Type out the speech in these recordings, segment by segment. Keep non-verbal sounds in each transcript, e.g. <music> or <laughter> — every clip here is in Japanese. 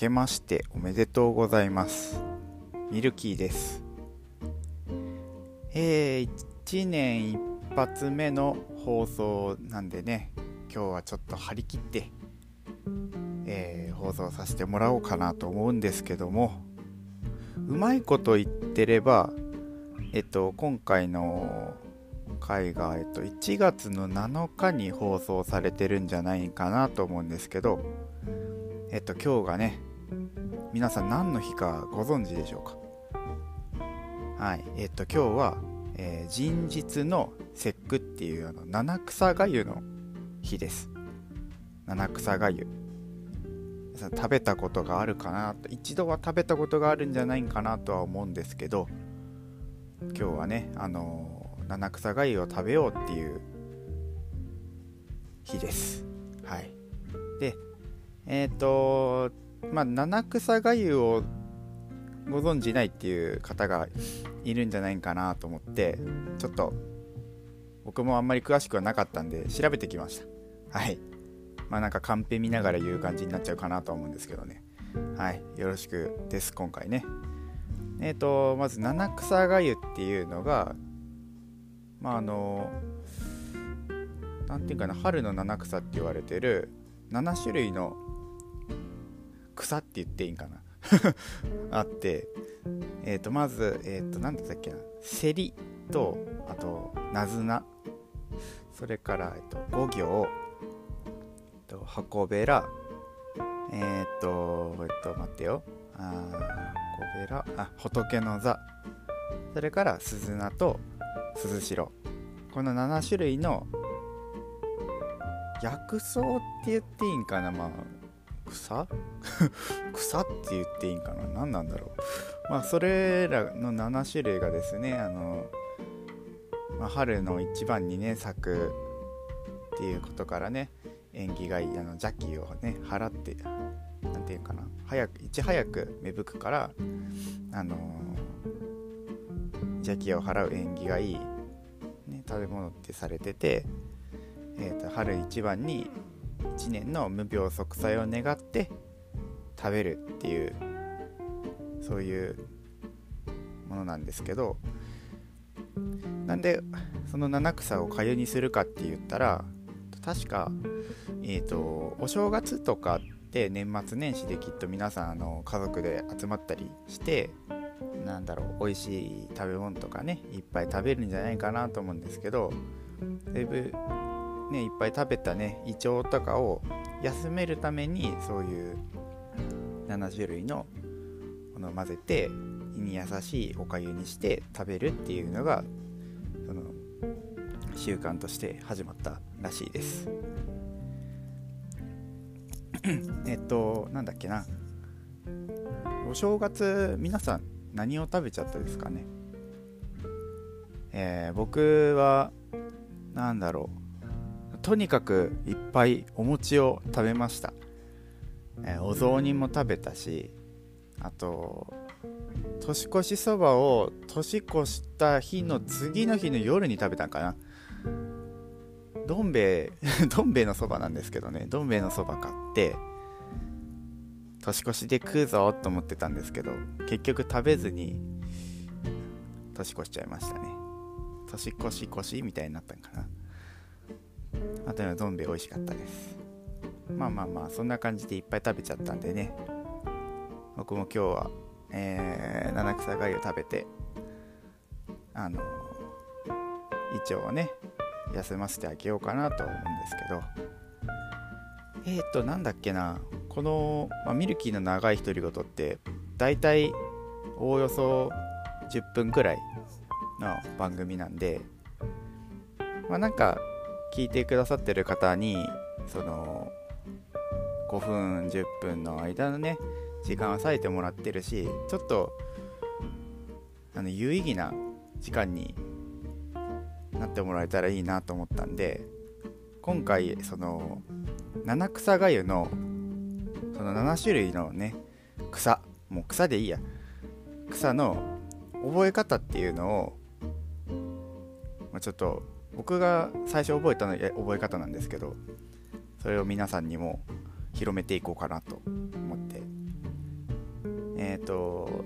けましておめでとうございます。ミルキーです。えー、1年一発目の放送なんでね今日はちょっと張り切って、えー、放送させてもらおうかなと思うんですけどもうまいこと言ってればえっと今回の回が、えっと、1月の7日に放送されてるんじゃないかなと思うんですけど、えっと、今日がね、皆さん何の日かご存知でしょうか？はい、えっと、今日は、えー、人日の節句っていうあの七草がゆの日です。七草がゆ。食べたことがあるかなと、一度は食べたことがあるんじゃないかなとは思うんですけど、今日はね、あの七草がゆを食べようっていう日です。はい。で、えっ、ー、と、まあ、七草がゆをご存じないっていう方がいるんじゃないかなと思って、ちょっと僕もあんまり詳しくはなかったんで調べてきました。はい。まあなんかカンペ見ながら言う感じになっちゃうかなと思うんですけどね。はい。よろしくです、今回ね。えっ、ー、と、まず七草がゆっていうのが、まああの何て言うかな春の七草って言われてる7種類の草って言っていいんかな？<laughs> あってえっ、ー、とまずえっ、ー、と何だったっけな？セリとあとナズナそれから、えっと、五行、えっと、箱べら。えっ、とえっと待ってよ。あ箱べら。あ仏の座。それから鈴菜と鈴代。この7種類の薬草って言っていいんかな？まあ草？<laughs> 草って言っていいんかな？何なんだろう？まあそれらの7種類がですねあの、まあ、春の一番にね咲くっていうことからね縁起がいいあの邪気をね払って何て言うかな？早くいち早く芽吹くからあの邪気を払う縁起がいいね食べ物ってされてて、えーと、春一番に1年の無病息災を願って食べるっていうそういうものなんですけどなんでその七草をかゆにするかって言ったら確か、えーと、お正月とかって年末年始できっと皆さんあの家族で集まったりしてなんだろう美味しい食べ物とかねいっぱい食べるんじゃないかなと思うんですけどだいぶねいっぱい食べたね胃腸とかを休めるためにそういう7種類のものを混ぜて胃に優しいおかゆにして食べるっていうのがその習慣として始まったらしいです。えっとなんだっけな。お正月皆さん何を食べちゃったですかね。えー、僕は何だろう。とにかくいっぱいお餅を食べました、えー、お雑煮も食べたしあと年越しそばを年越した日の次の日の夜に食べたんかな。どん兵衛 <laughs> どん兵衛のそばなんですけどね。どん兵衛のそば買って年越しで食うぞと思ってたんですけど結局食べずに年越しちゃいましたね。年越し越しみたいになったんかな。あとはゾンビ美味しかったです。まあまあまあそんな感じでいっぱい食べちゃったんでね。僕も今日は、えー、七草がゆを食べてあの胃腸をね休ませてあげようかなと思うんですけど。えー、っとなんだっけな。この、まあ、ミルキーの長い独り言って大体おおよそ10分くらいの番組なんで。まあなんか聞いてくださってる方にその5分10分の間のね時間を割いてもらってるしちょっとあの有意義な時間になってもらえたらいいなと思ったんで今回その七草がゆのその7種類のね草もう草でいいや草の覚え方っていうのを、ま、ちょっと僕が最初覚えたの覚え方なんですけどそれを皆さんにも広めていこうかなと思って。えっ、ー、と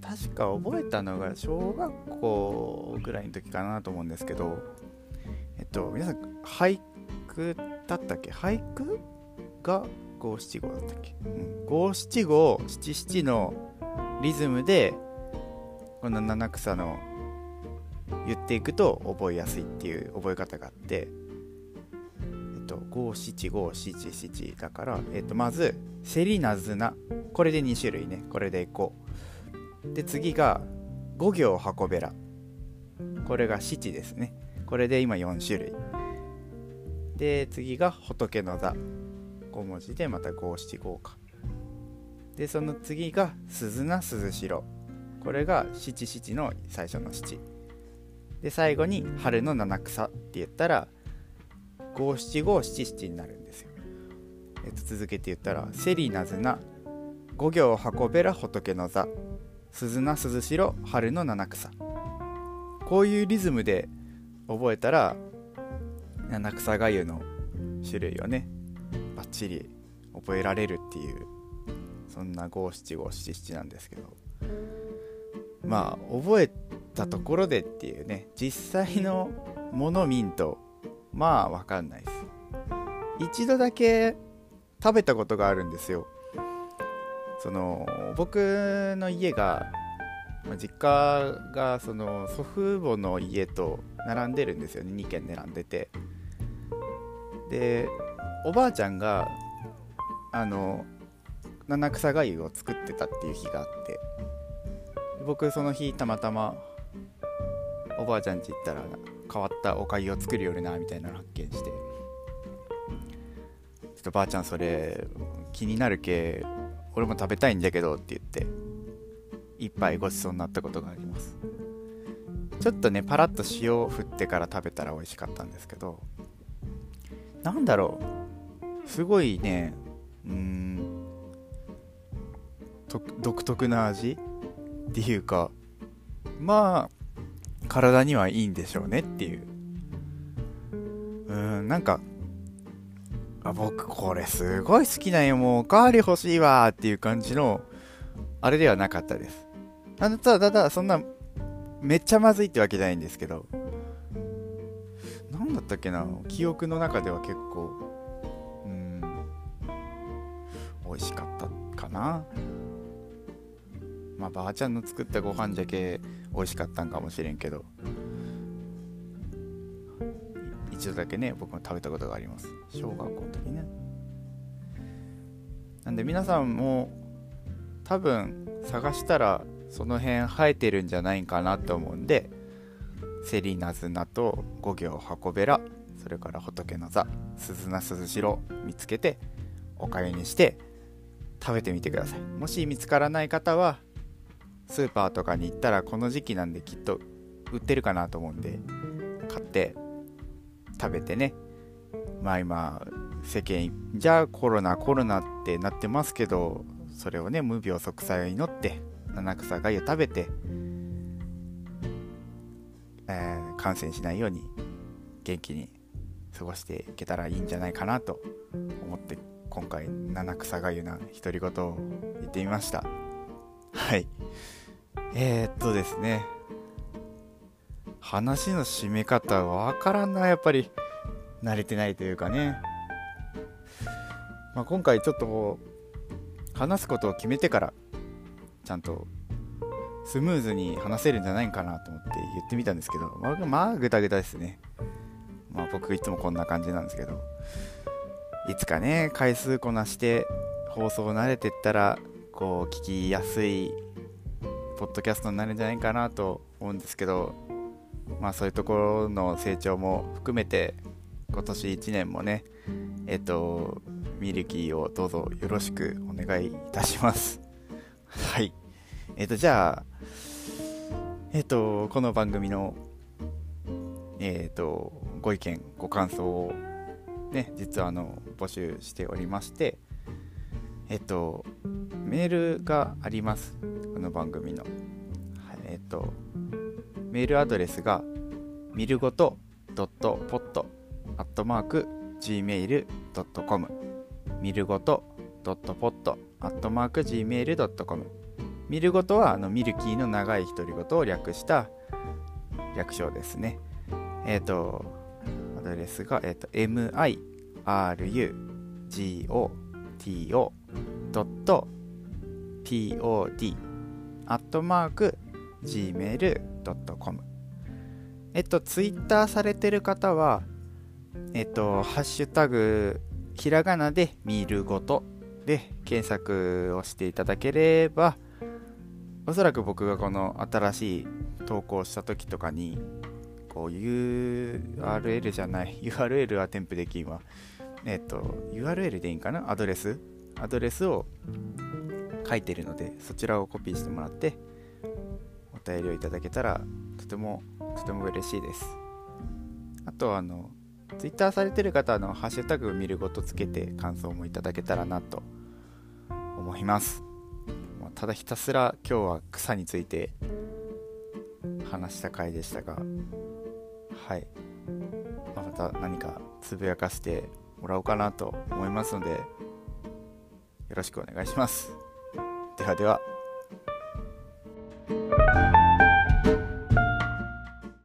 確か覚えたのが小学校ぐらいの時かなと思うんですけどえっと皆さん俳句だったっけ？俳句が五七五だったっけ？五七五七七のリズムでこの七草の言っていくと覚えやすいっていう覚え方があってえっと五七五七七だから、えっと、まず「せりなずな」これで2種類ね。これでいこうで次が「五行運べら」これが七ですね。これで今4種類。で次が仏の座。5文字でまた五七五か。でその次が鈴名鈴代。これが七七の最初の七。で最後に春の七草って言ったら五七五七七になるんですよ、えっと、続けて言ったら「セリナズナ五行運べら仏の座鈴名鈴代春の七草」こういうリズムで覚えたら七草がゆの種類をねバッチリ覚えられるっていうそんな五七五七七なんですけど。まあ覚えたところでっていうね実際のもの見んとまあ分かんないです。一度だけ食べたことがあるんですよ。その僕の家が実家がその祖父母の家と並んでるんですよね。2軒並んでて。でおばあちゃんがあの七草がゆを作ってたっていう日があって。僕その日たまたまおばあちゃんち行ったら変わったおかゆを作るよるなみたいなの発見してちょっとばあちゃんそれ気になるけ俺も食べたいんだけどって言って一杯ごちそうになったことがあります。ちょっとねパラッと塩を振ってから食べたら美味しかったんですけどなんだろう。すごいねうん独特な味。っていうかまあ体にはいいんでしょうねっていう。うんなんかあ僕これすごい好きなんよもうおかわり欲しいわっていう感じのあれではなかったです。あのただただそんなめっちゃまずいってわけじゃないんですけど。何だったっけな記憶の中では結構うん美味しかったかな。まあばあちゃんの作ったご飯じゃけ美味しかったんかもしれんけど一度だけね僕も食べたことがあります。小学校の時ね。なんで皆さんも多分探したらその辺生えてるんじゃないかなと思うんでセリナズナと五行箱べらそれから仏の座鈴名鈴代見つけておかゆにして食べてみてください。もし見つからない方はスーパーとかに行ったらこの時期なんできっと売ってるかなと思うんで買って食べてね。まあ今世間じゃあコロナコロナってなってますけどそれをね無病息災を祈って七草がゆ食べて、えー、感染しないように元気に過ごしていけたらいいんじゃないかなと思って今回七草がゆな独り言を言ってみました。はい。えー、っとですね。話の締め方わからんな。やっぱり。慣れてないというかね、まあ、今回ちょっと話すことを決めてからちゃんとスムーズに話せるんじゃないかなと思って言ってみたんですけど、まあ、まあ、ぐたぐたですね。まあ、僕いつもこんな感じなんですけど、いつかね、回数こなして放送慣れてったら、こう、聞きやすいポッドキャストになるんじゃないかなと思うんですけど、まあそういうところの成長も含めて、今年1年もね、えっと、ミルキーをどうぞよろしくお願いいたします。<laughs> はい。えっと、じゃあ、えっと、この番組の、えっと、ご意見、ご感想をね、実はあの、募集しておりまして、えっと、メールがあります。の番組の。えっと、メールアドレスが、みるごと .pod.gmail.com みるごと .pod アットマーク Gmail.com 見るごとはあのミルキーの長い独り言を略した略称ですね。えっ、ー、とアドレスが、えーと、mirugoto.pod アットマーク gmail.com えっと、ツイッターされてる方は、えっと、ハッシュタグ、ひらがなで見るごとで検索をしていただければ、おそらく僕がこの新しい投稿した時とかに、こう URL じゃない、URL は添付できんわ。えっと、URL でいいんかな？アドレス？アドレスを書いてるので、そちらをコピーしてもらって、お便りをいただけたら、とてもとても嬉しいです。あとあの Twitter されてる方のハッシュタグ見るごとつけて感想もいただけたらなと思います。ただひたすら今日は草について話した回でしたがはい。また何かつぶやかせてもらおうかなと思いますのでよろしくお願いします。ではでは。